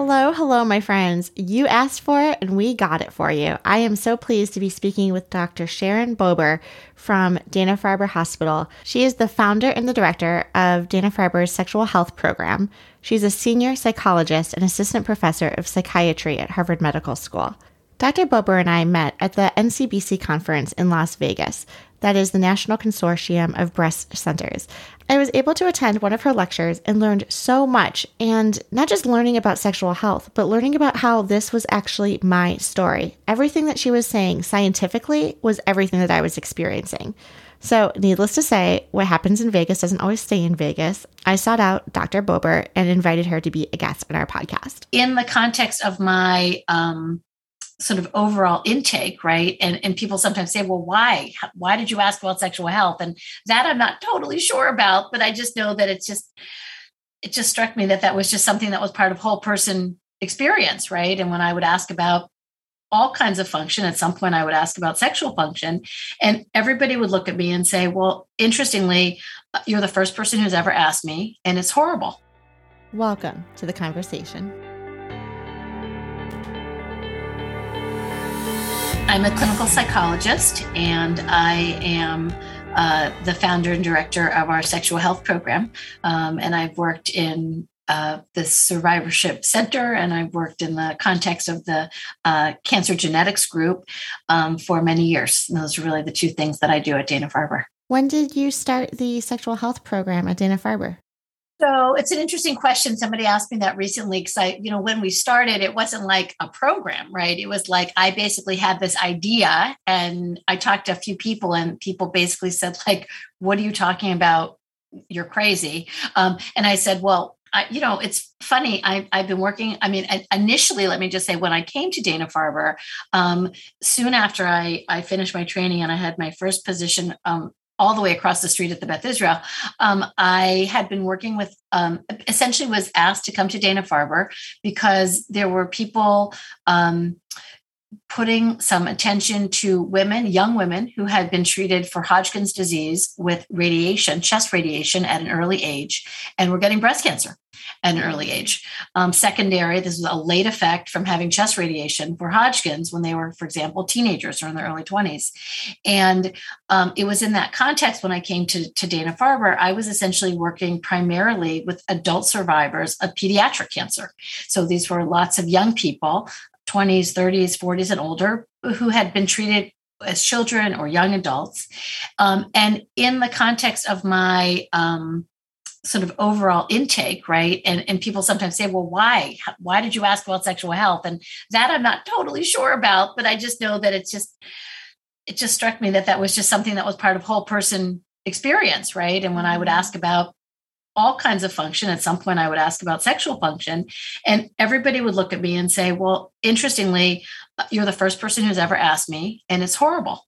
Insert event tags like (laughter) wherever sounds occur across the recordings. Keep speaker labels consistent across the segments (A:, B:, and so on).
A: Hello, hello, my friends. You asked for it and we got it for you. I am so pleased to be speaking with Dr. Sharon Bober from Dana Farber Hospital. She is the founder and the director of Dana Farber's sexual health program. She's a senior psychologist and assistant professor of psychiatry at Harvard Medical School. Dr. Bober and I met at the NCBC conference in Las Vegas. That is the National Consortium of Breast Centers. I was able to attend one of her lectures and learned so much, and not just learning about sexual health, but learning about how this was actually my story. Everything that she was saying scientifically was everything that I was experiencing. So, needless to say, what happens in Vegas doesn't always stay in Vegas. I sought out Dr. Bober and invited her to be a guest on our podcast.
B: In the context of my um, sort of overall intake right? And and people sometimes say well why? Why did you ask about sexual health? And that i'm not totally sure about but i just know that it's just it just struck me that that was just something that was part of whole person experience right? And when i would ask about all kinds of function at some point i would ask about sexual function and everybody would look at me and say well interestingly uh, you're the first person who's ever asked me and it's horrible.
A: Welcome to the conversation
B: I'm a clinical psychologist and I am uh, the founder and director of our sexual health program. Um, and I've worked in uh, the Survivorship Center and I've worked in the context of the uh, Cancer Genetics Group um, for many years. And those are really the two things that I do at Dana Farber.
A: When did you start the sexual health program at Dana Farber?
B: So it's an interesting question. Somebody asked me that recently because I, you know, when we started, it wasn't like a program, right? It was like I basically had this idea and I talked to a few people and people basically said, like, what are you talking about? You're crazy. Um, and I said, well, I, you know, it's funny. I, have been working. I mean, initially, let me just say, when I came to Dana Farber, um, soon after I, I finished my training and I had my first position um, all the way across the street at the Beth Israel, um, I had been working with, um, essentially was asked to come to Dana Farber because there were people um, putting some attention to women, young women who had been treated for Hodgkin's disease with radiation, chest radiation at an early age, and were getting breast cancer at an early age. Um, secondary, this is a late effect from having chest radiation for Hodgkin's when they were, for example, teenagers or in their early 20s. And um, it was in that context when I came to, to Dana Farber, I was essentially working primarily with adult survivors of pediatric cancer. So these were lots of young people 20s, 30s, 40s, and older who had been treated as children or young adults. Um, and in the context of my um, sort of overall intake, right? And and people sometimes say, well, why? Why did you ask about sexual health? And that I'm not totally sure about, but I just know that it's just it just struck me that that was just something that was part of whole person experience, right? And when I would mm-hmm. ask about all kinds of function. At some point, I would ask about sexual function, and everybody would look at me and say, Well, interestingly, uh, you're the first person who's ever asked me, and it's horrible.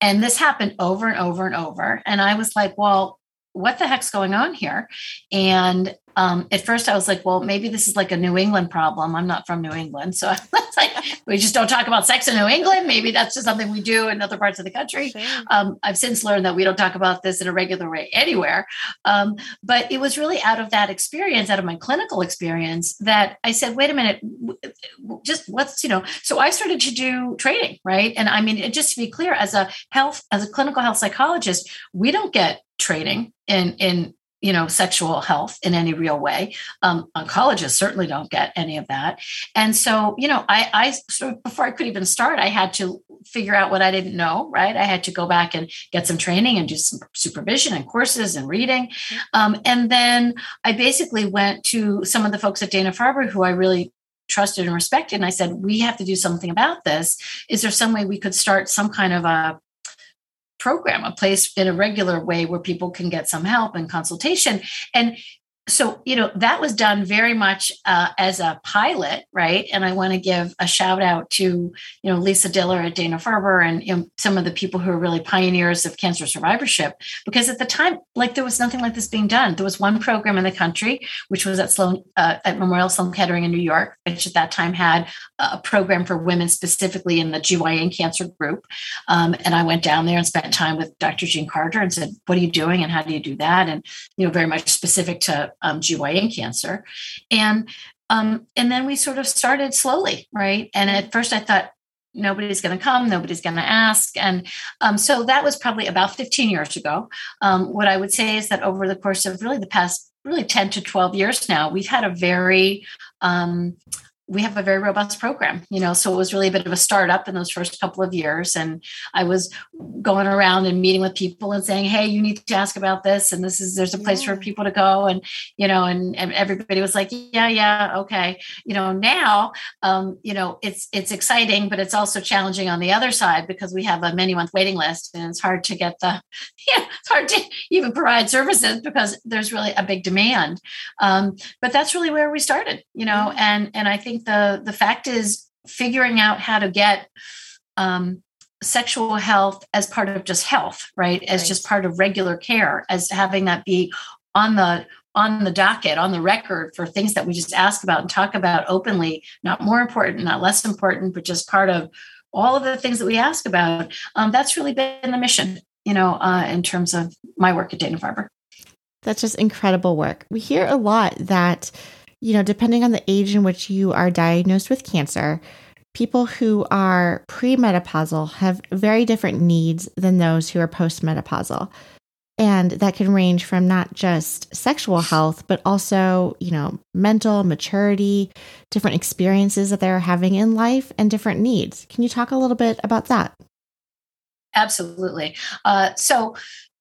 B: And this happened over and over and over. And I was like, Well, what the heck's going on here? And um, at first I was like, well, maybe this is like a New England problem. I'm not from New England. So (laughs) I was like, we just don't talk about sex in New England. Maybe that's just something we do in other parts of the country. Sure. Um, I've since learned that we don't talk about this in a regular way anywhere. Um, but it was really out of that experience, out of my clinical experience, that I said, wait a minute, just what's, you know, so I started to do training, right? And I mean, just to be clear, as a health, as a clinical health psychologist, we don't get training in in you know sexual health in any real way. Um, oncologists certainly don't get any of that. And so you know i i sort of before i could even start i had to figure out what i didn't know right? I had to go back and get some training and do some supervision and courses and reading. Mm-hmm. um, and then i basically went to some of the folks at dana farber who i really trusted and respected and i said we have to do something about this. Is there some way we could start some kind of a program, a place in a regular way where people can get some help and consultation. And so you know that was done very much uh, as a pilot right? And i want to give a shout out to you know lisa diller at dana-farber and you know, some of the people who are really pioneers of cancer survivorship. Because at the time like there was nothing like this being done. There was one program in the country which was at sloan uh, at memorial sloan kettering in new york which at that time had a program for women specifically in the gyn cancer group. Um, and i went down there and spent time with dr jeanne carter and said what are you doing and how do you do that? And you know very much specific to um, GYN cancer. And um, and then we sort of started slowly, right? And at first I thought, nobody's going to come, nobody's going to ask. And um, so that was probably about 15 years ago. Um, what I would say is that over the course of really the past really 10 to 12 years now, we've had a very um, we have a very robust program, you know, so it was really a bit of a startup in those first couple of years. And I was going around and meeting with people and saying, Hey, you need to ask about this. And this is, there's a place yeah. for people to go. And, you know, and, and everybody was like, yeah, yeah. Okay. You know, now, um, you know, it's, it's exciting, but it's also challenging on the other side because we have a many month waiting list and it's hard to get the, (laughs) yeah, it's hard to even provide services because there's really a big demand. Um, but that's really where we started, you know, and, and I think think the the fact is figuring out how to get um, sexual health as part of just health, right? As right. just part of regular care, as having that be on the on the docket, on the record for things that we just ask about and talk about openly, not more important, not less important, but just part of all of the things that we ask about. Um, that's really been the mission, you know, uh, in terms of my work at Dana Farber.
A: That's just incredible work. We hear a lot that you know, depending on the age in which you are diagnosed with cancer, people who are premenopausal have very different needs than those who are postmenopausal. And that can range from not just sexual health, but also, you know, mental maturity, different experiences that they're having in life, and different needs. Can you talk a little bit about that?
B: Absolutely. Uh, so,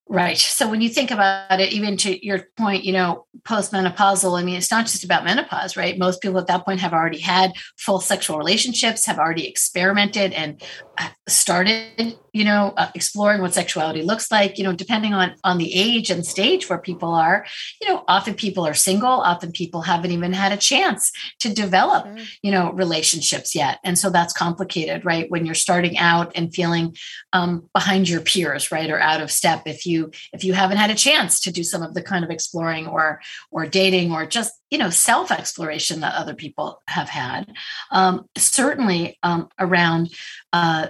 B: Right. So when you think about it, even to your point, you know, postmenopausal, I mean, it's not just about menopause, right? Most people at that point have already had full sexual relationships, have already experimented and started you know uh, exploring what sexuality looks like you know depending on on the age and stage where people are you know often people are single often people haven't even had a chance to develop sure. you know relationships yet and so that's complicated right when you're starting out and feeling um, behind your peers right or out of step if you if you haven't had a chance to do some of the kind of exploring or or dating or just you know self exploration that other people have had um, certainly um, around uh,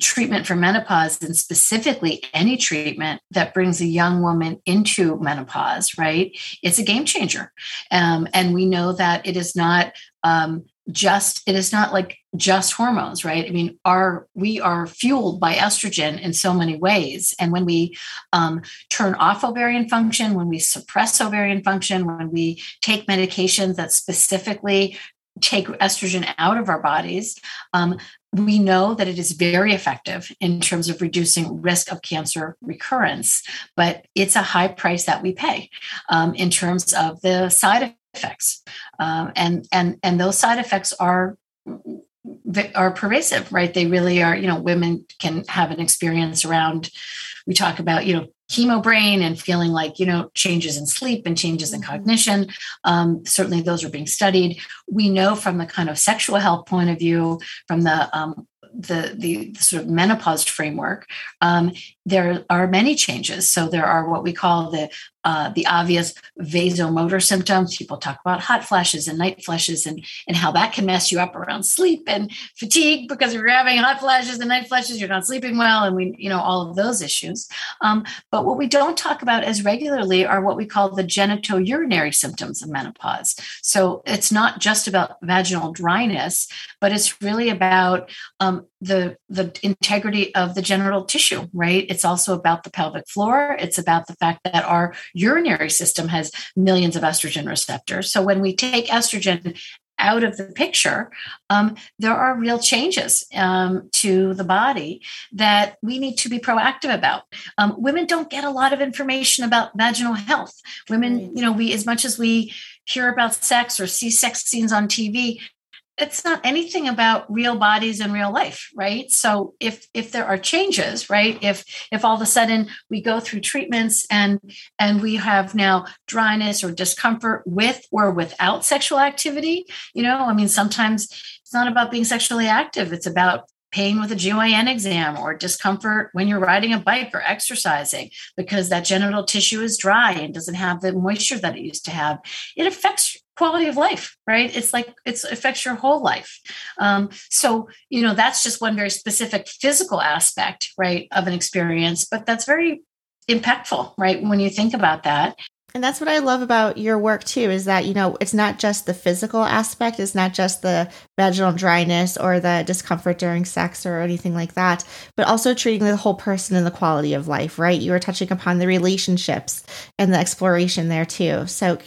B: treatment for menopause and specifically any treatment that brings a young woman into menopause right? It's a game changer. Um, and we know that it is not um, just it is not like just hormones right? I mean our we are fueled by estrogen in so many ways. And when we um, turn off ovarian function when we suppress ovarian function when we take medications that specifically take estrogen out of our bodies um, we know that it is very effective in terms of reducing risk of cancer recurrence but it's a high price that we pay um, in terms of the side effects. Um, and and and those side effects are are pervasive right they really are you know women can have an experience around we talk about you know chemo brain and feeling like you know changes in sleep and changes in mm-hmm. cognition um, certainly those are being studied we know from the kind of sexual health point of view from the um, the, the sort of menopause framework, um, there are many changes. So there are what we call the uh, the obvious vasomotor symptoms. People talk about hot flashes and night flashes and, and how that can mess you up around sleep and fatigue because if you're having hot flashes and night flashes, you're not sleeping well. And we, you know, all of those issues. Um, but what we don't talk about as regularly are what we call the genitourinary symptoms of menopause. So it's not just about vaginal dryness, but it's really about um, the, the integrity of the genital tissue, right? It's also about the pelvic floor. It's about the fact that our urinary system has millions of estrogen receptors. So when we take estrogen out of the picture, um, there are real changes um, to the body that we need to be proactive about. Um, women don't get a lot of information about vaginal health. Women, you know, we as much as we hear about sex or see sex scenes on TV, it's not anything about real bodies and real life right? So if if there are changes right? If if all of a sudden we go through treatments and and we have now dryness or discomfort with or without sexual activity you know i mean sometimes it's not about being sexually active. It's about pain with a GYN exam or discomfort when you're riding a bike or exercising because that genital tissue is dry and doesn't have the moisture that it used to have. It affects quality of life, right? It's like it affects your whole life. Um, so, you know, that's just one very specific physical aspect, right, of an experience, but that's very impactful, right, when you think about that.
A: And that's what I love about your work too is that, you know, it's not just the physical aspect, it's not just the vaginal dryness or the discomfort during sex or anything like that, but also treating the whole person and the quality of life, right? You were touching upon the relationships and the exploration there too. So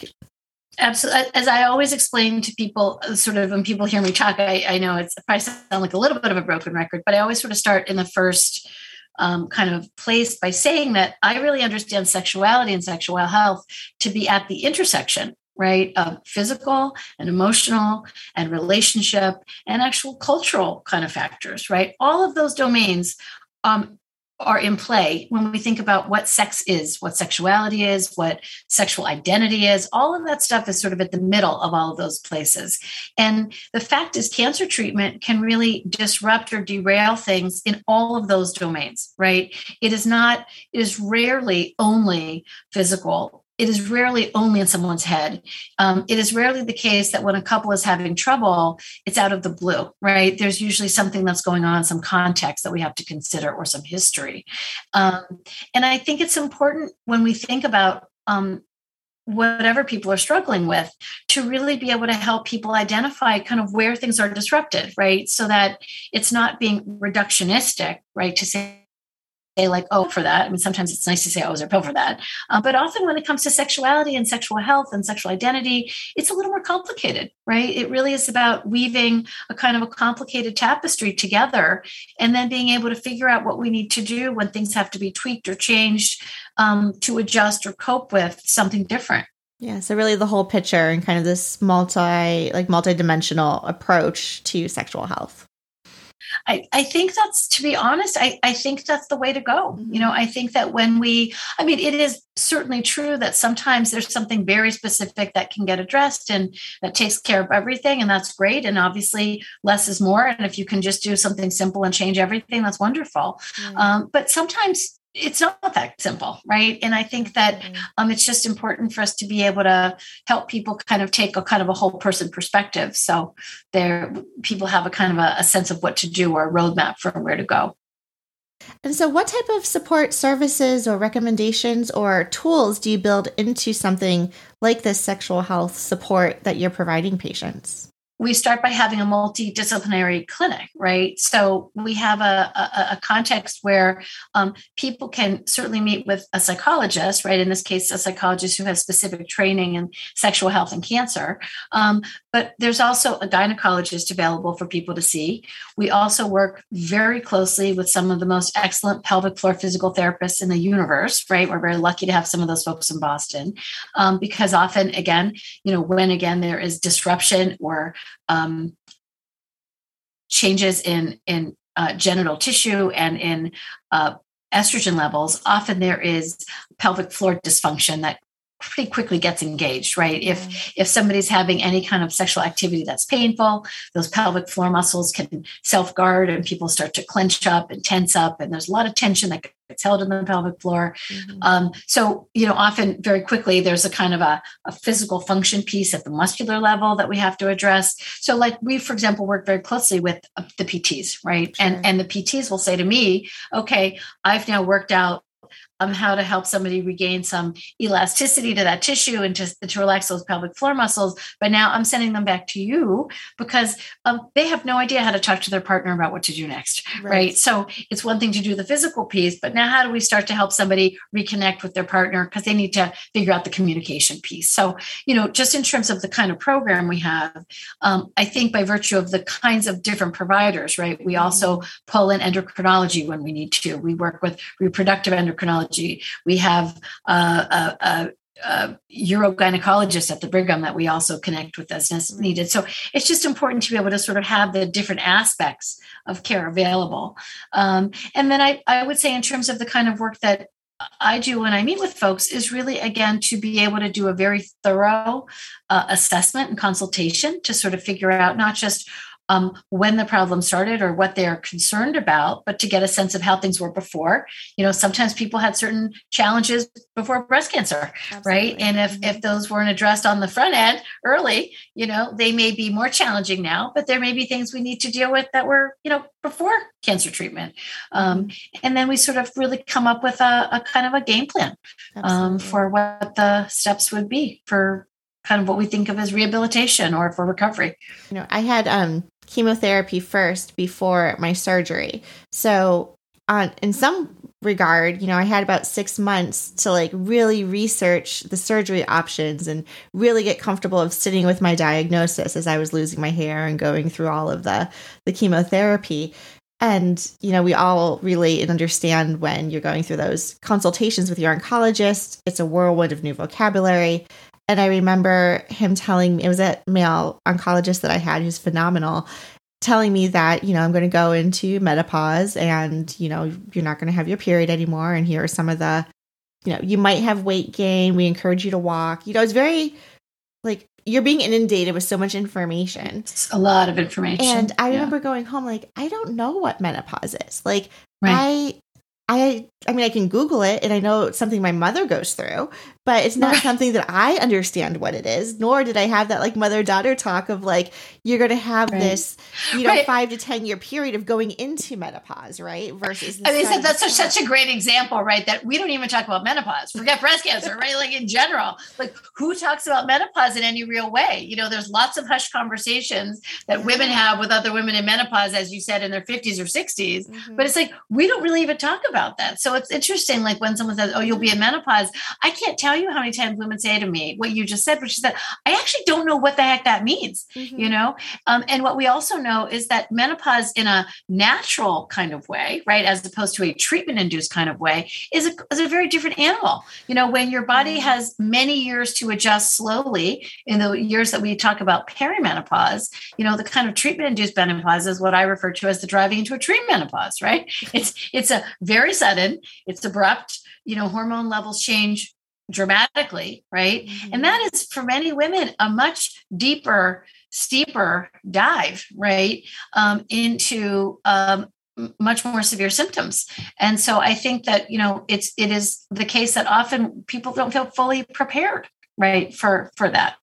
B: Absolutely. As I always explain to people, sort of when people hear me talk, I, I know it's probably sound like a little bit of a broken record, but I always sort of start in the first um, kind of place by saying that I really understand sexuality and sexual health to be at the intersection, right, of physical and emotional and relationship and actual cultural kind of factors, right? All of those domains um, are in play when we think about what sex is, what sexuality is, what sexual identity is. All of that stuff is sort of at the middle of all of those places. And the fact is, cancer treatment can really disrupt or derail things in all of those domains, right? It is not, it is rarely only physical it is rarely only in someone's head. Um, it is rarely the case that when a couple is having trouble, it's out of the blue, right? There's usually something that's going on, some context that we have to consider, or some history. Um, and I think it's important when we think about um, whatever people are struggling with to really be able to help people identify kind of where things are disrupted, right? So that it's not being reductionistic, right? To say, like, oh, for that. I mean, sometimes it's nice to say, oh, is there a pill for that? Uh, but often when it comes to sexuality and sexual health and sexual identity, it's a little more complicated, right? It really is about weaving a kind of a complicated tapestry together and then being able to figure out what we need to do when things have to be tweaked or changed um, to adjust or cope with something different.
A: Yeah, so really the whole picture and kind of this multi like multi-dimensional approach to sexual health.
B: I, I think that's to be honest I, I think that's the way to go mm-hmm. you know i think that when we i mean it is certainly true that sometimes there's something very specific that can get addressed and that takes care of everything and that's great and obviously less is more and if you can just do something simple and change everything that's wonderful mm-hmm. um, but sometimes it's not that simple, right? And I think that mm-hmm. um, it's just important for us to be able to help people kind of take a kind of a whole person perspective, so there people have a kind of a, a sense of what to do or a roadmap for where to go.
A: And so, what type of support services or recommendations or tools do you build into something like this sexual health support that you're providing patients?
B: We start by having a multidisciplinary clinic, right? So we have a, a, a context where um, people can certainly meet with a psychologist, right? In this case, a psychologist who has specific training in sexual health and cancer. Um, but there's also a gynecologist available for people to see. We also work very closely with some of the most excellent pelvic floor physical therapists in the universe, right? We're very lucky to have some of those folks in Boston um, because often, again, you know, when again there is disruption or um, changes in in uh, genital tissue and in uh, estrogen levels, often there is pelvic floor dysfunction that pretty quickly gets engaged right? If if somebody's having any kind of sexual activity that's painful those pelvic floor muscles can self guard and people start to clench up and tense up and there's a lot of tension that gets held in the pelvic floor. Mm-hmm. um, so you know often very quickly there's a kind of a, a, physical function piece at the muscular level that we have to address. So like we for example work very closely with uh, the pts right? Sure. and and the pts will say to me okay i've now worked out um, how to help somebody regain some elasticity to that tissue and to, to relax those pelvic floor muscles. But now I'm sending them back to you because um, they have no idea how to talk to their partner about what to do next. Right. right. So it's one thing to do the physical piece, but now how do we start to help somebody reconnect with their partner because they need to figure out the communication piece? So, you know, just in terms of the kind of program we have, um, I think by virtue of the kinds of different providers, right, we also mm-hmm. pull in endocrinology when we need to. We work with reproductive endocrinology we have uh, a, a uh, urogynecologist at the Brigham that we also connect with as needed. So it's just important to be able to sort of have the different aspects of care available. Um, and then I, I would say, in terms of the kind of work that I do when I meet with folks is really, again, to be able to do a very thorough uh, assessment and consultation to sort of figure out not just um, when the problem started or what they're concerned about, but to get a sense of how things were before. You know, sometimes people had certain challenges before breast cancer, Absolutely. right? And if mm-hmm. if those weren't addressed on the front end early, you know, they may be more challenging now. But there may be things we need to deal with that were, you know, before cancer treatment. Um, mm-hmm. and then we sort of really come up with a, a kind of a game plan um, for what the steps would be for kind of what we think of as rehabilitation or for recovery.
A: You know, I had um chemotherapy first before my surgery. So, on in some regard, you know, I had about 6 months to like really research the surgery options and really get comfortable of sitting with my diagnosis as I was losing my hair and going through all of the the chemotherapy. And, you know, we all relate and understand when you're going through those consultations with your oncologist. It's a whirlwind of new vocabulary. And I remember him telling me, it was a male oncologist that I had who's phenomenal, telling me that, you know, I'm going to go into menopause and, you know, you're not going to have your period anymore. And here are some of the, you know, you might have weight gain. We encourage you to walk. You know, it's very like you're being inundated with so much information.
B: It's a lot of information.
A: And I remember yeah. going home like, I don't know what menopause is. Like, right. I I I mean I can Google it and I know it's something my mother goes through, but it's not something that I understand what it is, nor did I have that like mother daughter talk of like, you're going to have right. this, you know, right. five to 10 year period of going into menopause, right? Versus,
B: I mean, so that's a, such a great example, right? That we don't even talk about menopause, forget breast cancer, right? Like in general, like who talks about menopause in any real way? You know, there's lots of hush conversations that women have with other women in menopause, as you said, in their 50s or 60s, mm-hmm. but it's like, we don't really even talk about that. So it's interesting, like when someone says, oh, you'll be in menopause, I can't tell you how many times women say to me what you just said, but she said, I actually don't know what the heck that means, mm-hmm. you know? Um, and what we also know is that menopause in a natural kind of way, right, as opposed to a treatment induced kind of way, is a, is a very different animal. You know, when your body mm-hmm. has many years to adjust slowly in the years that we talk about perimenopause, you know, the kind of treatment induced menopause is what I refer to as the driving into a tree menopause, right? (laughs) It's, it's a very sudden, it's abrupt, you know, hormone levels change dramatically, right? Mm-hmm. And that is for many women a much deeper, steeper dive, right, um, into um, much more severe symptoms. And so I think that you know it's it is the case that often people don't feel fully prepared, right, for for that.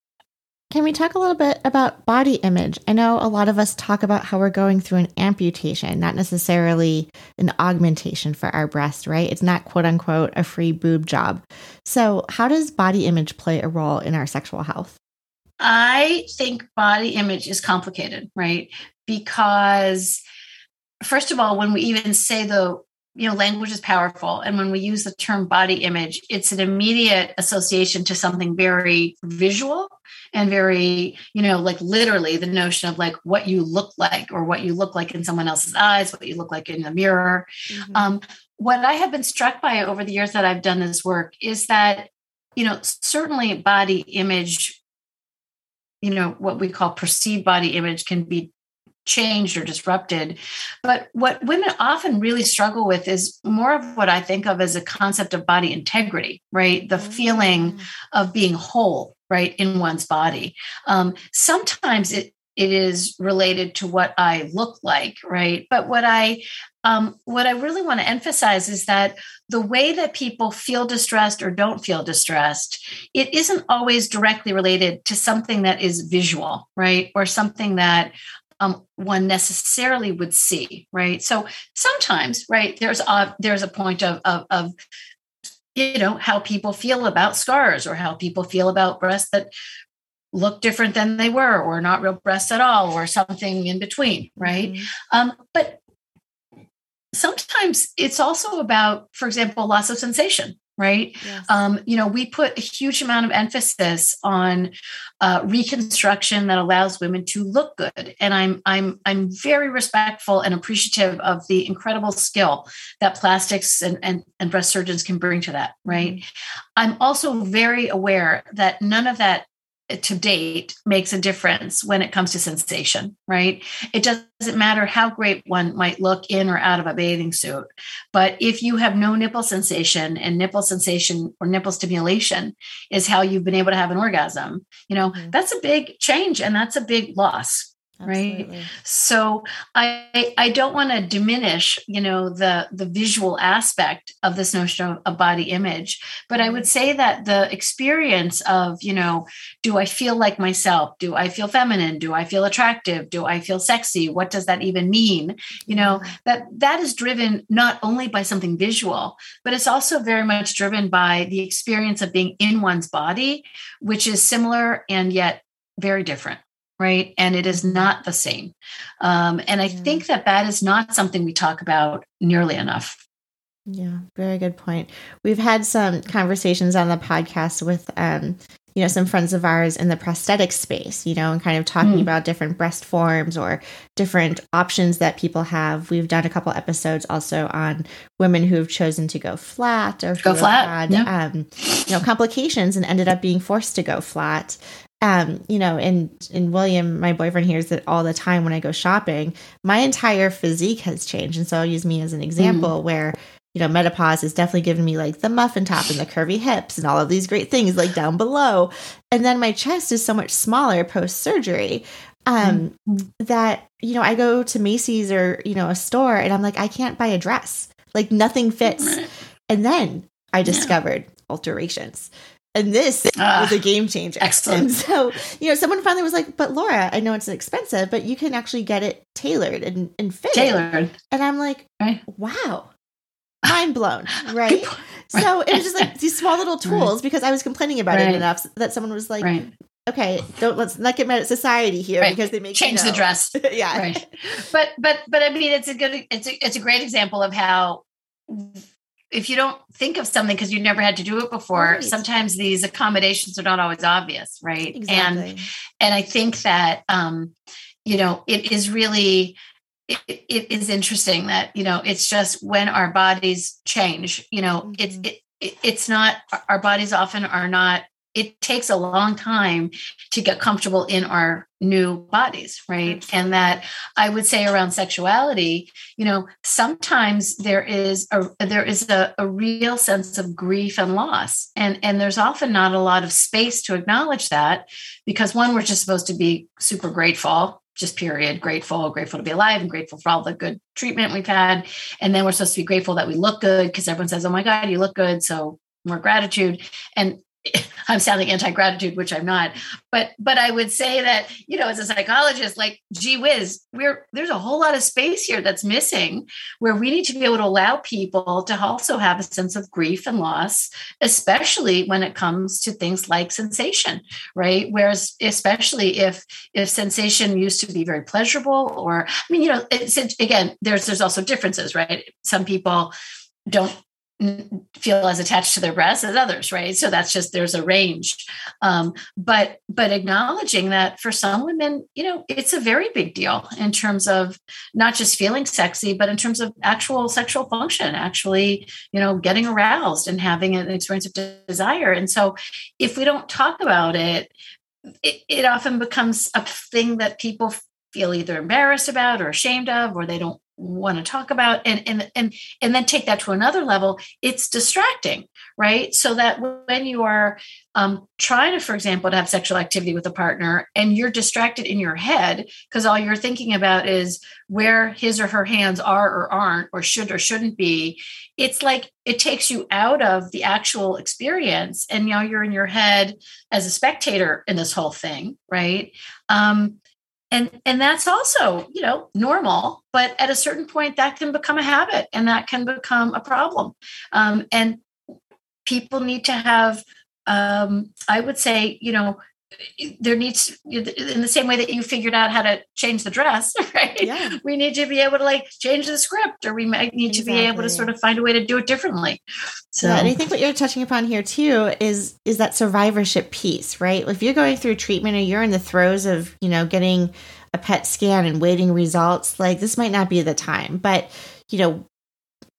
A: Can we talk a little bit about body image? I know a lot of us talk about how we're going through an amputation, not necessarily an augmentation for our breast, right? It's not quote unquote a free boob job. So, how does body image play a role in our sexual health?
B: I think body image is complicated, right? Because, first of all, when we even say the you know language is powerful and when we use the term body image it's an immediate association to something very visual and very you know like literally the notion of like what you look like or what you look like in someone else's eyes what you look like in the mirror mm-hmm. um, what i have been struck by over the years that i've done this work is that you know certainly body image you know what we call perceived body image can be changed or disrupted. But what women often really struggle with is more of what I think of as a concept of body integrity, right? The mm-hmm. feeling mm. of being whole, right, in one's body. Um, sometimes it it is related to what I look like, right? But what I um, what I really want to emphasize is that the way that people feel distressed or don't feel distressed, it isn't always directly related to something that is visual, right? Or something that um, one necessarily would see, right? So sometimes, right, there's a there's a point of, of, of you know how people feel about scars or how people feel about breasts that look different than they were or not real breasts at all or something in between right mm-hmm. um, but sometimes it's also about for example loss of sensation right yes. um, you know we put a huge amount of emphasis on uh, reconstruction that allows women to look good and i'm i'm i'm very respectful and appreciative of the incredible skill that plastics and and, and breast surgeons can bring to that right mm-hmm. i'm also very aware that none of that to date makes a difference when it comes to sensation, right? It doesn't matter how great one might look in or out of a bathing suit. But if you have no nipple sensation and nipple sensation or nipple stimulation is how you've been able to have an orgasm, you know, mm-hmm. that's a big change and that's a big loss Absolutely. right so i i don't want to diminish you know the the visual aspect of this notion of a body image but i would mm-hmm. say that the experience of you know do i feel like myself? Do i feel feminine? Do i feel attractive? Do i feel sexy? What does that even mean? You know that that is driven not only by something visual but it's also very much driven by the experience of being in one's body which is similar and yet very different right? And it is not the same. Um, and I yeah. think that that is not something we talk about nearly enough.
A: Yeah, very good point. We've had some conversations on the podcast with, um, you know, some friends of ours in the prosthetic space, you know, and kind of talking mm. about different breast forms or different options that people have. We've done a couple episodes also on women who have chosen to go flat or
B: go flat,
A: had, yeah. um, you know, complications and ended up being forced to go flat um, you know, and and William, my boyfriend, hears it all the time when I go shopping. My entire physique has changed, and so I'll use me as an example mm. where you know menopause has definitely given me like the muffin top and the curvy hips and all of these great things like down below, and then my chest is so much smaller post surgery. Um, mm. that you know, I go to Macy's or you know a store, and I'm like, I can't buy a dress, like nothing fits, and then I discovered yeah. alterations and this was a ah, game changer.
B: Excellent.
A: And (laughs) so, you know, someone finally was like, but Laura, I know it's expensive, but you can actually get it tailored and, and fit.
B: Tailored.
A: And I'm like, right. wow. Mind blown. (laughs) Right. right. So it was just like (laughs) these small little tools right. because I was complaining about right. it enough that someone was like, okay, don't let's not get mad at society here because they make
B: change
A: you know.
B: the dress.
A: yeah. Right.
B: But but but I mean it's a good it's a it's a great example of how if you don't think of something because you never had to do it before right. sometimes these accommodations are not always obvious right exactly. and and i think that um you know it is really it, it is interesting that you know it's just when our bodies change you know mm-hmm. it, it's not our bodies often are not it takes a long time to get comfortable in our new bodies right? And that i would say around sexuality you know sometimes there is a there is a, a real sense of grief and loss. And and there's often not a lot of space to acknowledge that because one we're just supposed to be super grateful just period grateful grateful to be alive and grateful for all the good treatment we've had. And then we're supposed to be grateful that we look good because everyone says oh my god you look good. So more gratitude. And (laughs) I'm sounding anti-gratitude, which I'm not. But but I would say that, you know, as a psychologist, like gee whiz, we're there's a whole lot of space here that's missing where we need to be able to allow people to also have a sense of grief and loss, especially when it comes to things like sensation, right? Whereas especially if if sensation used to be very pleasurable, or I mean, you know, it's again, there's there's also differences, right? Some people don't feel as attached to their breasts as others right? So that's just there's a range. Um, but but acknowledging that for some women you know it's a very big deal in terms of not just feeling sexy but in terms of actual sexual function actually you know getting aroused and having an experience of desire. And so if we don't talk about it it, it often becomes a thing that people feel either embarrassed about or ashamed of or they don't want to talk about and and and and then take that to another level it's distracting right? So that when you are um, trying to for example to have sexual activity with a partner and you're distracted in your head because all you're thinking about is where his or her hands are or aren't or should or shouldn't be it's like it takes you out of the actual experience and now you're in your head as a spectator in this whole thing right? Um, and and that's also you know normal but at a certain point that can become a habit and that can become a problem. Um, and people need to have um, i would say you know there needs in the same way that you figured out how to change the dress (laughs) right yeah. we need to be able to like change the script or we might need exactly. to be able to sort of find a way to do it differently
A: so yeah, and i think what you're touching upon here too is is that survivorship piece right if you're going through treatment or you're in the throes of you know getting a pet scan and waiting results like this might not be the time but you know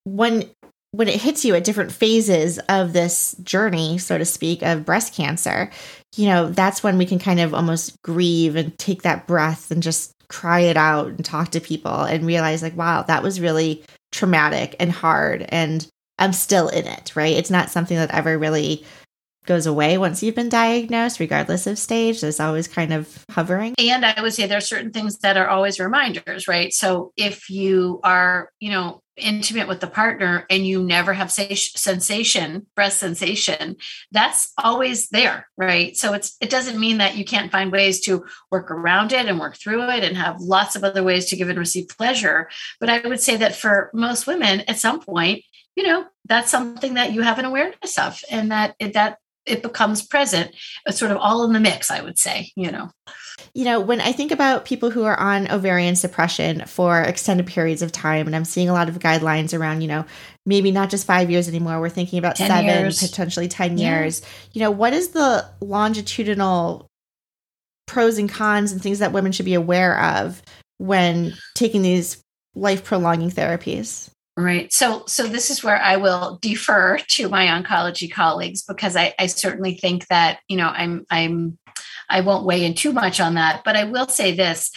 A: when when it hits you at different phases of this journey, so to speak, of breast cancer, you know, that's when we can kind of almost grieve and take that breath and just cry it out and talk to people and realize, like, wow, that was really traumatic and hard. And I'm still in it, right? It's not something that ever really goes away once you've been diagnosed, regardless of stage. There's always kind of hovering.
B: And I would say there are certain things that are always reminders, right? So if you are, you know, intimate with the partner and you never have sensation breast sensation that's always there right? So it's it doesn't mean that you can't find ways to work around it and work through it and have lots of other ways to give and receive pleasure. But i would say that for most women at some point you know that's something that you have an awareness of and that that it becomes present it's sort of all in the mix i would say you know
A: you know, when I think about people who are on ovarian suppression for extended periods of time, and I'm seeing a lot of guidelines around, you know, maybe not just five years anymore, we're thinking about seven, years. potentially 10 yeah. years. You know, what is the longitudinal pros and cons and things that women should be aware of when taking these life prolonging therapies?
B: Right. So, so this is where I will defer to my oncology colleagues because I, I certainly think that you know I'm I'm I won't weigh in too much on that, but I will say this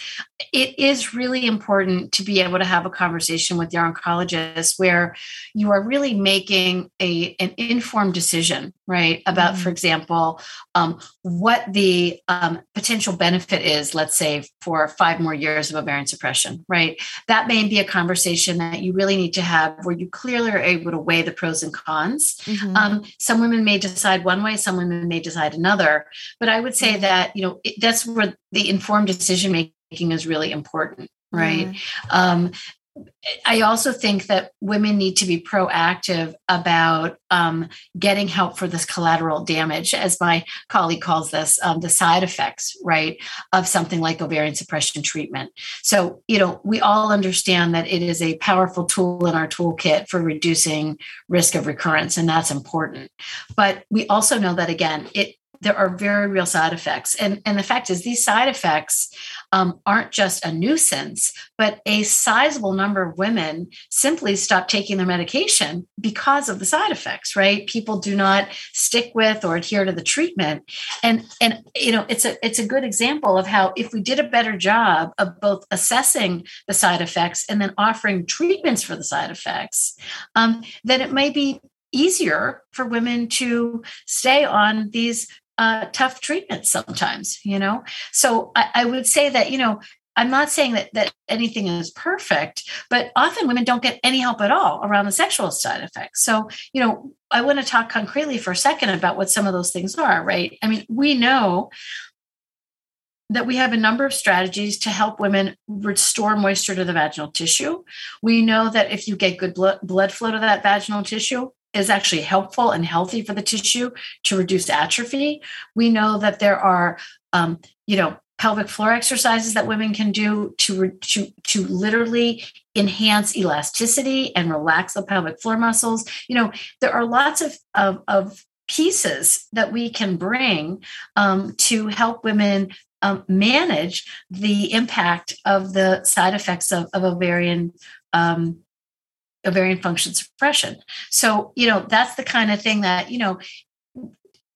B: it is really important to be able to have a conversation with your oncologist where you are really making a an informed decision right about mm-hmm. for example um, what the um, potential benefit is let's say for five more years of ovarian suppression right that may be a conversation that you really need to have where you clearly are able to weigh the pros and cons mm-hmm. um, some women may decide one way some women may decide another but i would say mm-hmm. that you know it, that's where the informed decision making making is really important right mm-hmm. um, I also think that women need to be proactive about um, getting help for this collateral damage, as my colleague calls this, um, the side effects, right, of something like ovarian suppression treatment. So, you know, we all understand that it is a powerful tool in our toolkit for reducing risk of recurrence, and that's important. But we also know that, again, it there are very real side effects. And, and the fact is, these side effects um, aren't just a nuisance, but a sizable number of women simply stop taking their medication because of the side effects, right? People do not stick with or adhere to the treatment. And, and you know, it's a it's a good example of how if we did a better job of both assessing the side effects and then offering treatments for the side effects, um, then it may be easier for women to stay on these uh, tough treatment sometimes, you know? So I, I would say that, you know, I'm not saying that that anything is perfect, but often women don't get any help at all around the sexual side effects. So, you know, I want to talk concretely for a second about what some of those things are, right? I mean, we know that we have a number of strategies to help women restore moisture to the vaginal tissue. We know that if you get good blood flow to that vaginal tissue, is actually helpful and healthy for the tissue to reduce atrophy. We know that there are, um, you know, pelvic floor exercises that women can do to, to, to literally enhance elasticity and relax the pelvic floor muscles. You know, there are lots of, of, of pieces that we can bring um, to help women um, manage the impact of the side effects of, of ovarian um, ovarian function suppression. So, you know, that's the kind of thing that, you know,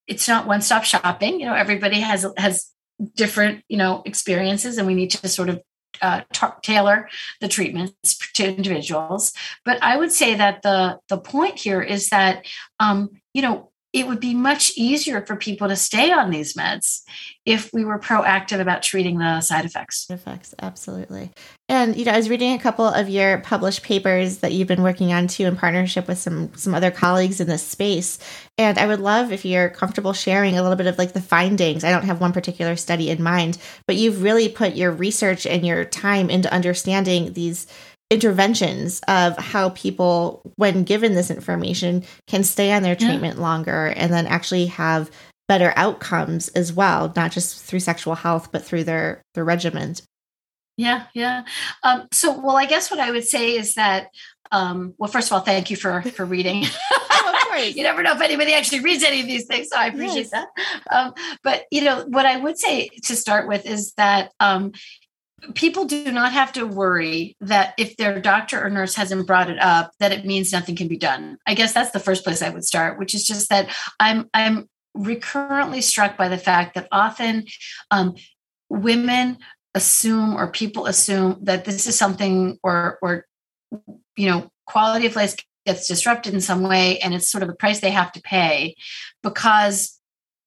B: it's not one stop shopping. You know, everybody has has different, you know, experiences and we need to sort of uh, t- tailor the treatments to individuals. But I would say that the the point here is that um, you know it would be much easier for people to stay on these meds if we were proactive about treating the side effects.
A: Effects, absolutely. And you know, I was reading a couple of your published papers that you've been working on too in partnership with some some other colleagues in this space. And I would love if you're comfortable sharing a little bit of like the findings. I don't have one particular study in mind, but you've really put your research and your time into understanding these interventions of how people, when given this information, can stay on their treatment yeah. longer and then actually have better outcomes as well, not just through sexual health, but through their their regimen.
B: Yeah, yeah. Um, so, well, I guess what I would say is that, um, well, first of all, thank you for for reading. (laughs) oh, (laughs) you never know if anybody actually reads any of these things, so I appreciate yes. that. Um, but you know, what I would say to start with is that um, people do not have to worry that if their doctor or nurse hasn't brought it up that it means nothing can be done. I guess that's the first place i would start which is just that i'm i'm recurrently struck by the fact that often um, women assume or people assume that this is something or or you know quality of life gets disrupted in some way and it's sort of the price they have to pay because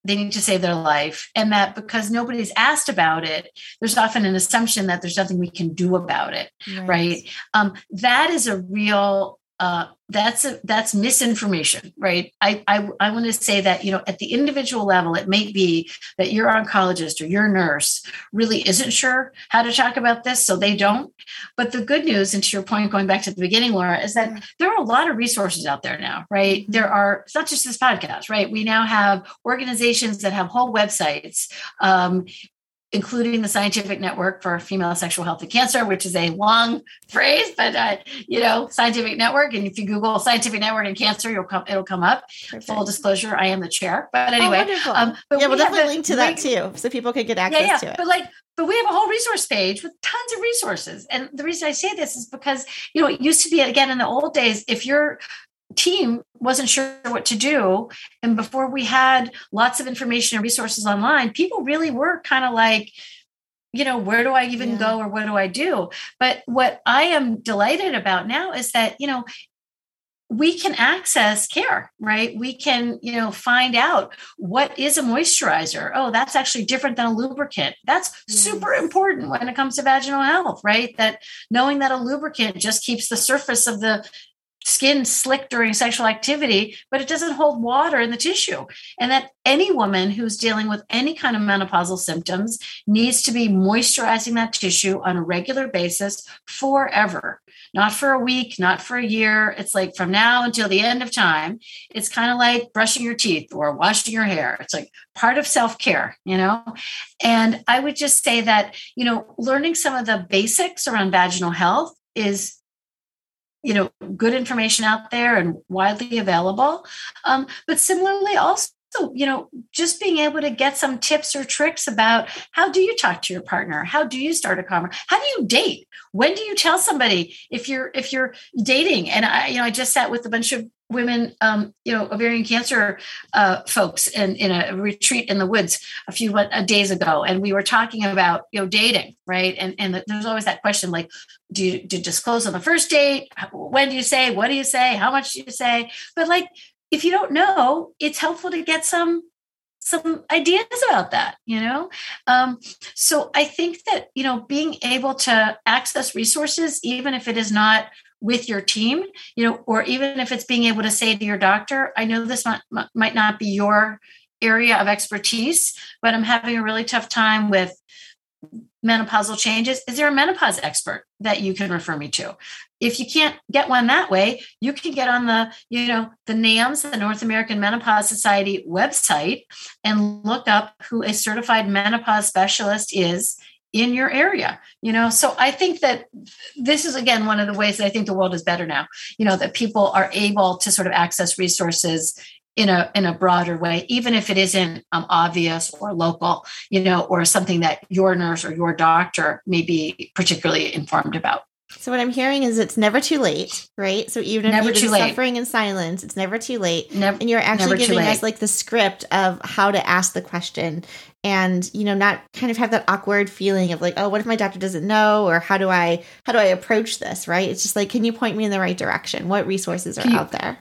B: they need to save their life and that because nobody's asked about it there's often an assumption that there's nothing we can do about it right, right? Um, that is a real uh, that's a, that's misinformation, right? I I, I want to say that you know at the individual level, it may be that your oncologist or your nurse really isn't sure how to talk about this, so they don't. But the good news, and to your point, going back to the beginning, Laura, is that there are a lot of resources out there now, right? Mm-hmm. There are it's not just this podcast, right? We now have organizations that have whole websites um, including the scientific network for female sexual health and cancer which is a long phrase but uh, you know scientific network and if you google scientific network and cancer you'll come it'll come up Perfect. full disclosure i am the chair but oh, anyway
A: oh, um, but yeah we'll definitely link to that too so people can get access yeah, yeah. to it
B: but like but we have a whole resource page with tons of resources and the reason i say this is because you know it used to be again in the old days if you're team wasn't sure what to do. And before we had lots of information and resources online, people really were kind of like, you know, where do I even yeah. go or what do I do? But what I am delighted about now is that, you know, we can access care, right? We can, you know, find out what is a moisturizer. Oh, that's actually different than a lubricant. That's yes. super important when it comes to vaginal health, right? That knowing that a lubricant just keeps the surface of the skin slick during sexual activity, but it doesn't hold water in the tissue. And that any woman who's dealing with any kind of menopausal symptoms needs to be moisturizing that tissue on a regular basis forever. Not for a week, not for a year. It's like from now until the end of time. It's kind of like brushing your teeth or washing your hair. It's like part of self care, you know? And I would just say that, you know, learning some of the basics around vaginal health is you know good information out there and widely available. Um, but similarly also you know just being able to get some tips or tricks about how do you talk to your partner? How do you start a conversation how do you date? When do you tell somebody if you're if you're dating? And i you know i just sat with a bunch of women, um, you know, ovarian cancer uh, folks in, in a retreat in the woods a few uh, days ago, and we were talking about you know dating, right? And and there's always that question like, do you, do you disclose on the first date? When do you say? What do you say? How much do you say? But like, if you don't know, it's helpful to get some some ideas about that you know um, so i think that you know being able to access resources even if it is not with your team you know or even if it's being able to say to your doctor i know this might, might not be your area of expertise but i'm having a really tough time with menopausal changes is there a menopause expert that you can refer me to? If you can't get one that way you can get on the you know the nams the north american menopause society website and look up who a certified menopause specialist is in your area you know? So i think that this is again one of the ways that i think the world is better now you know that people are able to sort of access resources in a in a broader way even if it isn't um, obvious or local you know or something that your nurse or your doctor may be particularly informed about
A: so what I'm hearing is it's never too late, right? So even if you're suffering in silence, it's never too late. Never, and you're actually giving us like the script of how to ask the question and you know not kind of have that awkward feeling of like oh what if my doctor doesn't know or how do i how do i approach this right? It's just like can you point me in the right direction? What resources are you, out there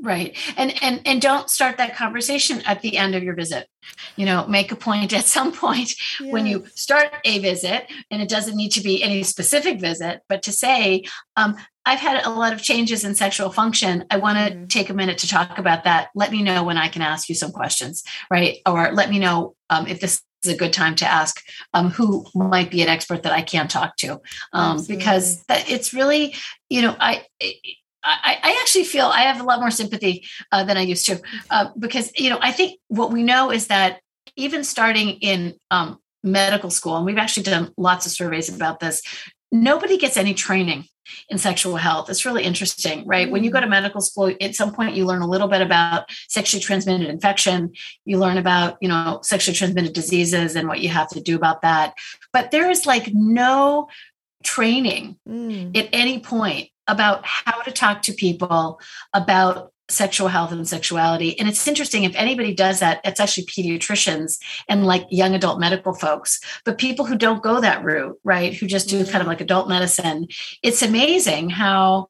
B: right. And and and don't start that conversation at the end of your visit. You know make a point at some point yes. when you start a visit and it doesn't need to be any specific visit but to say um, i've had a lot of changes in sexual function. I want to mm-hmm. take a minute to talk about that. Let me know when i can ask you some questions right? Or let me know um, if this is a good time to ask um, who might be an expert that I can talk to. Um, because that it's really you know I I, I, actually feel I have a lot more sympathy uh, than I used to uh, because you know I think what we know is that even starting in um, medical school, and we've actually done lots of surveys about this, nobody gets any training in sexual health. It's really interesting, right? Mm-hmm. When you go mm. to medical school, at some point you learn a little bit about sexually transmitted infection. You learn about, you know, sexually transmitted diseases and what you have to do about that. But there is like no training mm. at any point about how to talk to people about sexual health and sexuality. And it's interesting if anybody does that, it's actually pediatricians and like young adult medical folks. But people who don't go that route, right, who just do mm-hmm. kind of like adult medicine, it's amazing how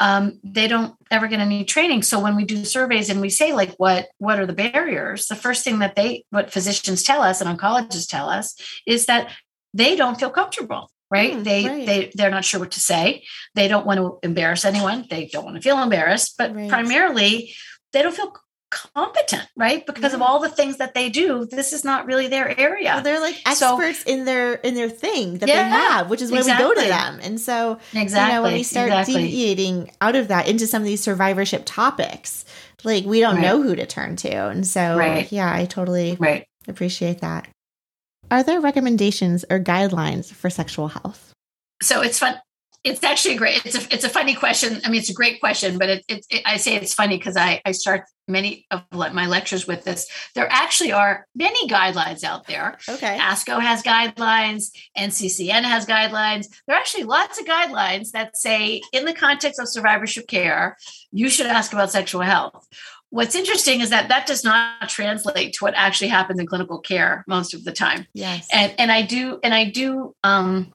B: um, they don't ever get any training. So when we do surveys and we say like what what are the barriers, the first thing that they what physicians tell us and oncologists tell us is that they don't feel comfortable right mm, they right. they they're not sure what to say they don't want to embarrass anyone they don't want to feel embarrassed but right. primarily they don't feel competent right because yeah. of all the things that they do this is not really their area
A: well, they're like experts so, in their in their thing that yeah, they have which is why exactly. we go to them and so exactly you know, when we start exactly. deviating out of that into some of these survivorship topics like we don't right. know who to turn to and so right. yeah i totally right. appreciate that are there recommendations or guidelines for sexual health?
B: So it's fun. It's actually a great. It's a it's a funny question. I mean, it's a great question, but it, it, it I say it's funny because I I start many of my lectures with this. There actually are many guidelines out there.
A: Okay.
B: ASCO has guidelines. NCCN has guidelines. There are actually lots of guidelines that say, in the context of survivorship care, you should ask about sexual health what's interesting is that that does not translate to what actually happens in clinical care most of the time.
A: Yes.
B: And and I do and I do um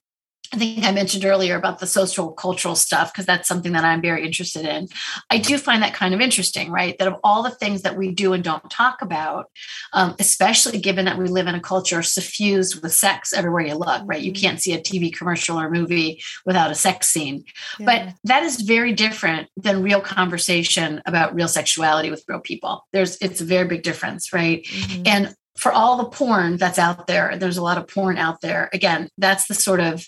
B: I think I mentioned earlier about the social cultural stuff because that's something that I'm very interested in. I do find that kind of interesting, right? That of all the things that we do and don't talk about, um, especially given that we live in a culture suffused with sex everywhere you look, right? You mm-hmm. can't see a TV commercial or movie without a sex scene. Yeah. But that is very different than real conversation about real sexuality with real people. There's it's a very big difference, right? Mm-hmm. And for all the porn that's out there, there's a lot of porn out there. Again, that's the sort of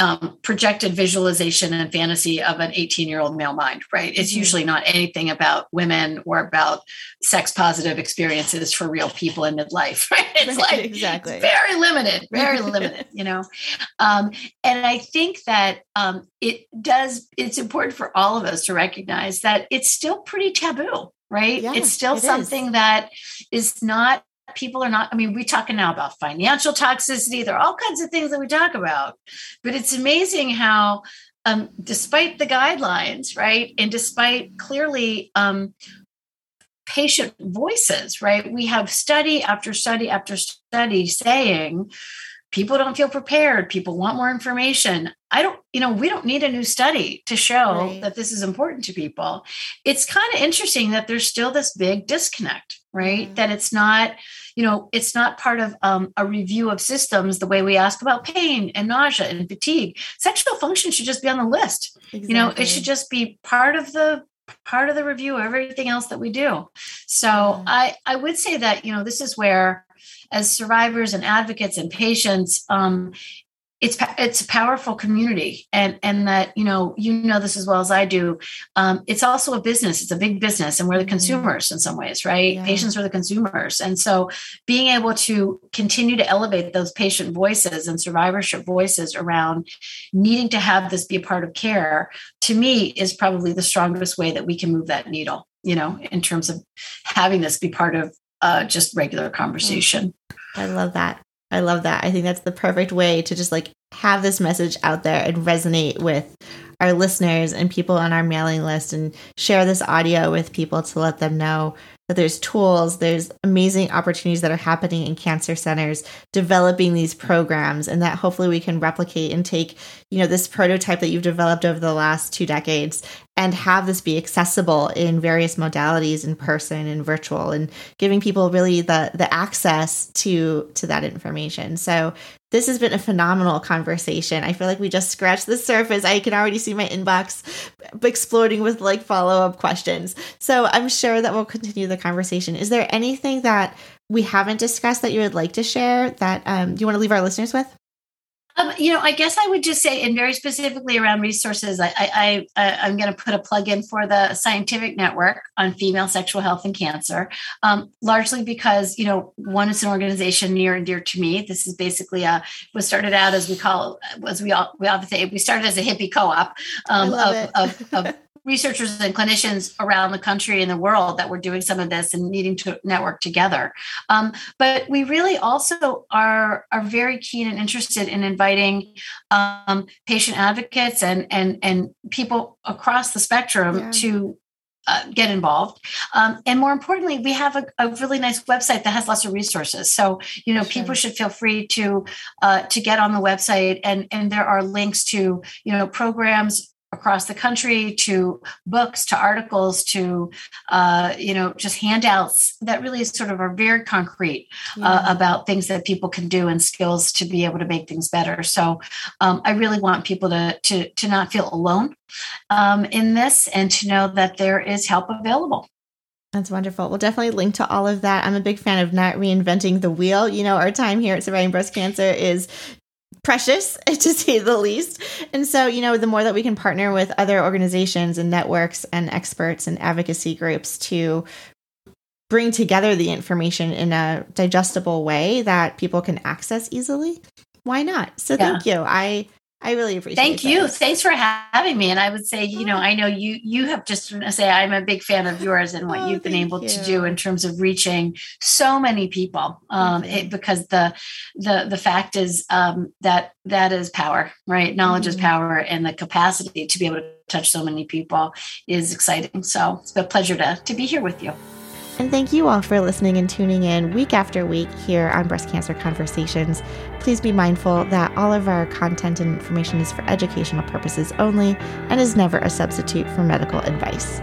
B: um, projected visualization and fantasy of an 18 year old male mind, right? It's mm-hmm. usually not anything about women or about sex positive experiences for real people in midlife, (laughs) right? It's right, like exactly very limited, very (laughs) limited, you know. Um, and I think that um, it does, it's important for all of us to recognize that it's still pretty taboo, right? Yeah, it's still it something is. that is not people are not i mean we're talking now about financial toxicity there are all kinds of things that we talk about but it's amazing how um, despite the guidelines right and despite clearly um, patient voices right we have study after study after study saying people don't feel prepared people want more information. I don't you know we don't need a new study to show right. that this is important to people. It's kind of interesting that there's still this big disconnect right mm-hmm. that it's not you know it's not part of um, a review of systems the way we ask about pain and nausea and fatigue sexual function should just be on the list exactly. you know it should just be part of the part of the review of everything else that we do so mm-hmm. i i would say that you know this is where as survivors and advocates and patients um, it's it's a powerful community and and that you know you know this as well as i do. Um, it's also a business it's a big business and we're the mm-hmm. consumers in some ways right? Yeah. patients are the consumers. And so being able to continue to elevate those patient voices and survivorship voices around needing to have this be a part of care to me is probably the strongest way that we can move that needle you know in terms of having this be part of uh, just regular conversation.
A: I love that I love that. I think that's the perfect way to just like have this message out there and resonate with our listeners and people on our mailing list and share this audio with people to let them know that there's tools, there's amazing opportunities that are happening in cancer centers developing these programs and that hopefully we can replicate and take, you know, this prototype that you've developed over the last 2 decades and have this be accessible in various modalities in person and virtual and giving people really the the access to to that information. So this has been a phenomenal conversation. I feel like we just scratched the surface. I can already see my inbox exploding with like follow up questions. So I'm sure that we'll continue the conversation. Is there anything that we haven't discussed that you would like to share that um, you want to leave our listeners with?
B: Um, you know, I guess I would just say, and very specifically around resources, I, I, I am going to put a plug in for the scientific network on female sexual health and cancer, um, largely because you know one is an organization near and dear to me. This is basically a was started out as we call as we all we often say we started as a hippie co-op um, of, of, of researchers and clinicians around the country and the world that were doing some of this and needing to network together. Um, but we really also are are very keen and interested in inviting um, patient advocates and and and people across the spectrum yeah. to uh, get involved. Um, and more importantly, we have a, a, really nice website that has lots of resources. So you know, sure. people should feel free to uh, to get on the website, and and there are links to you know programs across the country to books to articles to uh, you know just handouts that really sort of are very concrete uh, yeah. uh, about things that people can do and skills to be able to make things better so um, i really want people to to to not feel alone um, in this and to know that there is help available
A: that's wonderful. We'll definitely link to all of that. I'm a big fan of not reinventing the wheel. You know, our time here at Surviving Breast Cancer is precious (laughs) to say the least. And so, you know, the more that we can partner with other organizations and networks and experts and advocacy groups to bring together the information in a digestible way that people can access easily, why not? So, yeah. thank you. I I really appreciate.
B: It. Thank you. Thanks for having me. And I would say, you know, I know you you have just say I'm a big fan of yours and what oh, you've been able you. to do in terms of reaching so many people. Um, it, because the the the fact is um, that that is power, right? Knowledge mm-hmm. is power, and the capacity to be able to touch so many people is exciting. So it's a pleasure to to be here with you.
A: And thank you all for listening and tuning in week after week here on Breast Cancer Conversations. Please be mindful that all of our content and information is for educational purposes only and is never a substitute for medical advice.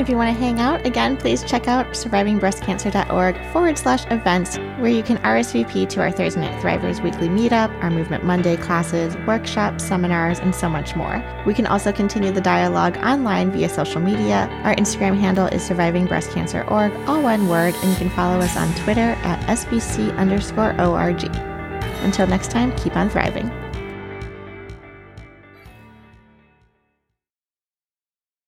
A: If you want to hang out, again, please check out survivingbreastcancer.org forward slash events, where you can RSVP to our Thursday Night Thrivers weekly meetup, our Movement Monday classes, workshops, seminars, and so much more. We can also continue the dialogue online via social media. Our Instagram handle is survivingbreastcancer.org, all one word, and you can follow us on Twitter at SBC underscore ORG. Until next time, keep on thriving.